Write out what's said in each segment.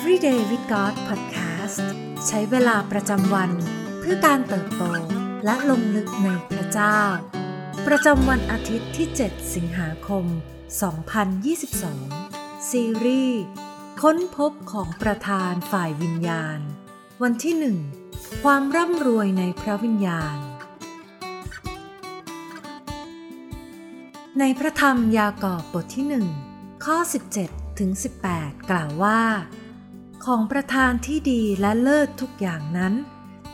Everyday with God Podcast ใช้เวลาประจำวันเพื่อการเติบโตและลงลึกในพระเจ้า ประจำวันอาทิตย์ที่ 7 สิงหาคม 2022 ซีรีส์ค้นพบของประธานฝ่ายวิญญาณ วันที่ 1 ความร่ำรวยในพระวิญญาณ ในพระธรรมยากอบบทที่ 1 ข้อ 17 ถึง 18 กล่าวว่า ของประธานที่ดีและเลิศทุกอย่างนั้น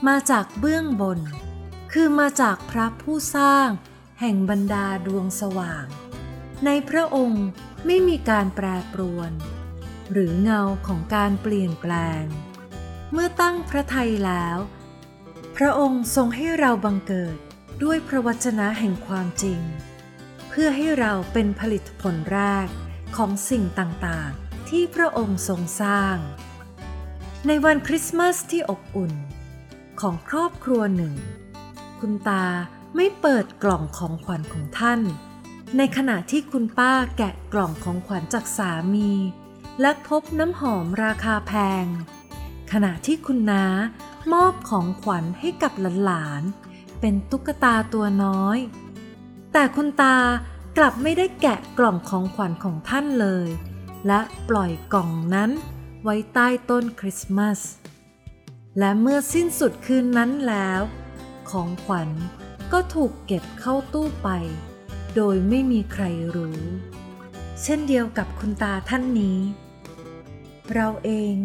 มาจากเบื้องบน คือมาจากพระผู้สร้าง แห่งบรรดาดวงสว่าง ในพระองค์ไม่มีการแปรปรวน หรือเงาของการเปลี่ยนแปลง เมื่อตั้งพระทัยแล้ว พระองค์ทรงให้เราบังเกิดด้วยพระวจนะแห่งความจริง เพื่อให้เราเป็นผลิตผลแรกของสิ่งต่างๆ ที่พระองค์ทรงสร้าง ในวันคริสต์มาสที่อบอุ่น ของครอบครัวหนึ่ง คุณตาไม่เปิดกล่องของขวัญของท่าน ในขณะที่คุณป้าแกะกล่องของขวัญจากสามี และพบน้ำหอมราคาแพง ขณะที่คุณน้ามอบของขวัญให้กับหลานๆ เป็นตุ๊กตาตัวน้อย แต่คุณตากลับไม่ได้แกะกล่องของขวัญของท่านเลย และปล่อยกล่องนั้น ไว้ใต้ต้นคริสต์มาส และเมื่อสิ้นสุดคืนนั้นแล้ว ของขวัญก็ถูกเก็บเข้าตู้ไป โดยไม่มีใครรู้ เช่นเดียวกับคุณตาท่านนี้ เราเอง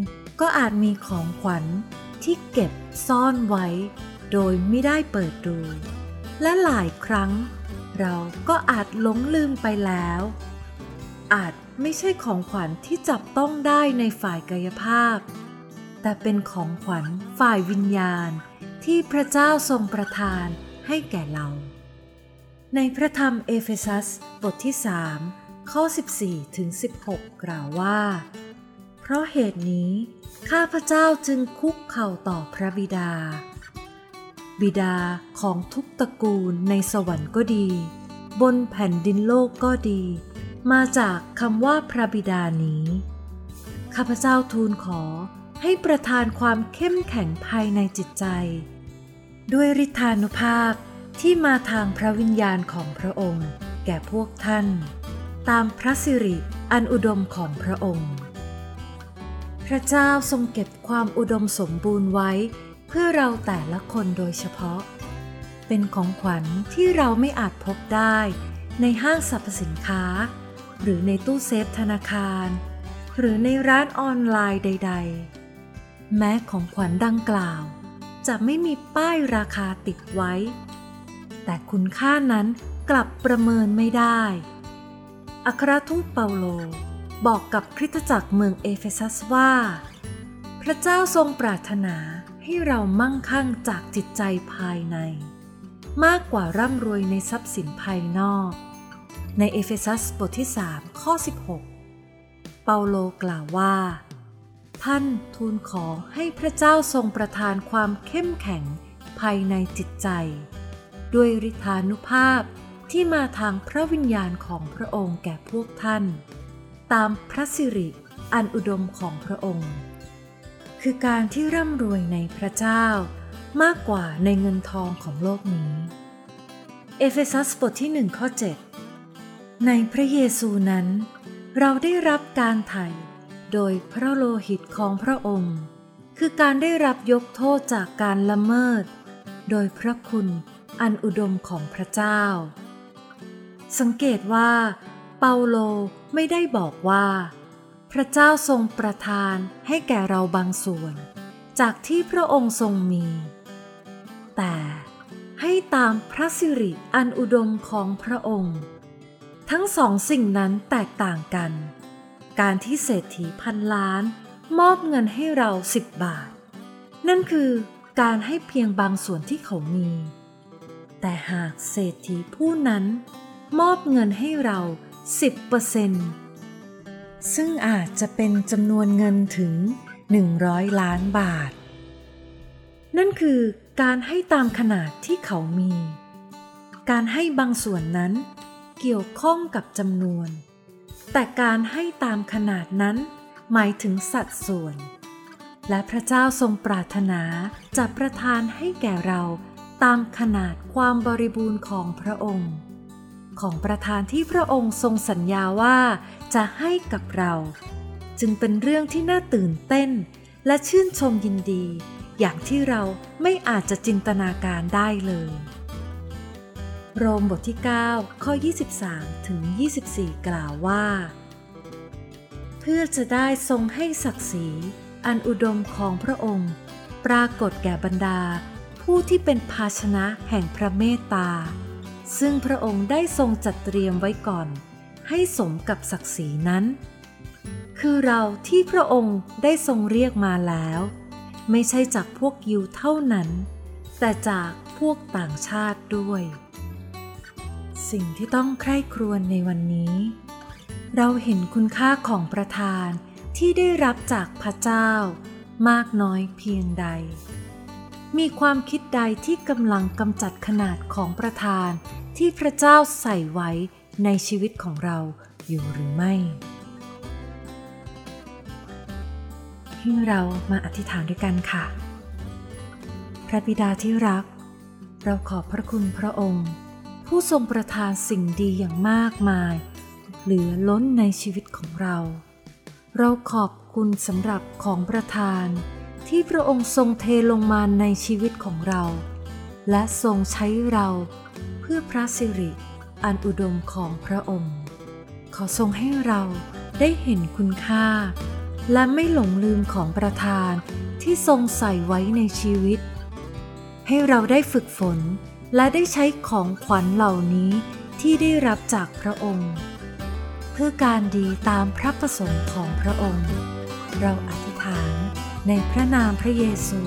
ก็อาจมีของขวัญที่เก็บซ่อนไว้ โดยไม่ได้เปิดดู และหลายครั้ง เราก็อาจหลงลืมไปแล้ว อาจ ไม่ใช่ของขวัญที่จับต้องได้ในฝ่ายกายภาพ แต่เป็นของขวัญฝ่ายวิญญาณที่พระเจ้าทรงประทานให้แก่เรา ในพระธรรมเอเฟซัสบทที่ 3 ข้อ 14ถึง16 กล่าวว่า เพราะเหตุนี้ ข้าพระเจ้าจึงคุกเข่าต่อพระบิดา บิดาของทุกตระกูลในสวรรค์ก็ดี บนแผ่นดินโลกก็ดี มาจากคำว่าพระบิดานี้ ข้าพเจ้าทูลขอให้ประทานความเข้มแข็งภายในจิตใจ ด้วยฤทธานุภาพที่มาทางพระวิญญาณของพระองค์ แก่พวกท่าน ตามพระสิริอันอุดมของพระองค์ พระเจ้าทรงเก็บความอุดมสมบูรณ์ไว้เพื่อเราแต่ละคนโดยเฉพาะ เป็นของขวัญที่เราไม่อาจพบได้ในห้างสรรพสินค้า หรือในตู้เซฟธนาคาร หรือในร้านออนไลน์ใด ๆ แม้ของขวัญดังกล่าว จะไม่มีป้ายราคาติดไว้ แต่คุณค่านั้นกลับประเมินไม่ได้อัครทูตเปาโลบอกกับคริสตจักรเมืองเอเฟซัสว่า พระเจ้าทรงปรารถนาให้เรามั่งคั่งจากจิตใจภายใน มากกว่าร่ำรวยในทรัพย์สินภายนอก ในเอเฟซัสบทที่ 3 ข้อ 16 เปาโลกล่าวว่า ท่านทูลขอให้พระเจ้าทรงประทานความเข้มแข็งภายในจิตใจ ด้วยฤทธานุภาพที่มาทางพระวิญญาณของพระองค์แก่พวกท่าน ตามพระสิริอันอุดมของพระองค์ คือการที่ร่ำรวยในพระเจ้ามากกว่าในเงินทองของโลกนี้ เอเฟซัสบทที่1ข้อ7 ในพระเยซูนั้น เราได้รับการไถ่โดยพระโลหิตของพระองค์ คือการได้รับยกโทษจากการละเมิด โดยพระคุณอันอุดมของพระเจ้า สังเกตว่า เปาโลไม่ได้บอกว่า พระเจ้าทรงประทานให้แก่เราบางส่วน จากที่พระองค์ทรงมี แต่ให้ตามพระสิริอันอุดมของพระองค์ ทั้งสองสิ่งนั้นแตกต่างกัน การที่เศรษฐีพันล้าน มอบเงินให้เราสิบบาท นั่นคือการให้เพียงบางส่วนที่เขามี แต่หากเศรษฐีผู้นั้น มอบเงินให้เรา 10%ซึ่งอาจจะเป็นจำนวนเงินถึง 100 ล้านบาท นั่นคือการให้ตามขนาดที่เขามี การให้บางส่วนนั้น เกี่ยวข้องกับจำนวน แต่การให้ตามขนาดนั้นหมายถึงสัดส่วน และพระเจ้าทรงปรารถนาจะประทานให้แก่เราตามขนาดความบริบูรณ์ของพระองค์ ของประทานที่พระองค์ทรงสัญญาว่าจะให้กับเรา จึงเป็นเรื่องที่น่าตื่นเต้น และชื่นชมยินดี อย่างที่เราไม่อาจจะจินตนาการได้เลย โรมบทที่ 9 ข้อ 23 ถึง 24 กล่าวว่า เพื่อจะได้ทรงให้ศักดิ์ศรีอันอุดมของพระองค์ ปรากฏแก่บรรดา ผู้ที่เป็นภาชนะแห่งพระเมตตา ซึ่งพระองค์ได้ทรงจัดเตรียมไว้ก่อน ให้สมกับศักดิ์ศรีนั้น คือเราที่พระองค์ได้ทรงเรียกมาแล้ว ไม่ใช่จากพวกยิวเท่านั้น แต่จากพวกต่างชาติด้วย สิ่งที่ต้องใคร่ครวญในวันนี้ เราเห็นคุณค่าของประทานที่ได้รับจากพระเจ้ามากน้อยเพียงใด มีความคิดใดที่กำลังกำจัดขนาดของประทานที่พระเจ้าใส่ไว้ในชีวิตของเราอยู่หรือไม่ให้เรามาอธิษฐานด้วยกันค่ะ พระบิดาที่รัก เราขอบพระคุณพระองค์ ผู้ทรงประทานสิ่งดีอย่างมากมาย เหลือล้นในชีวิตของเรา เราขอบคุณสำหรับของประทาน ที่พระองค์ทรงเทลงมาในชีวิตของเรา และทรงใช้เราเพื่อพระสิริอันอุดมของพระองค์ ขอทรงให้เราได้เห็นคุณค่า และไม่หลงลืมของประทานที่ทรงใส่ไว้ในชีวิต ให้เราได้ฝึกฝน และได้ใช้ของขวัญเหล่านี้ที่ได้รับจากพระองค์ เพื่อการดีตามพระประสงค์ของพระองค์ เราอธิษฐานในพระนามพระเยซู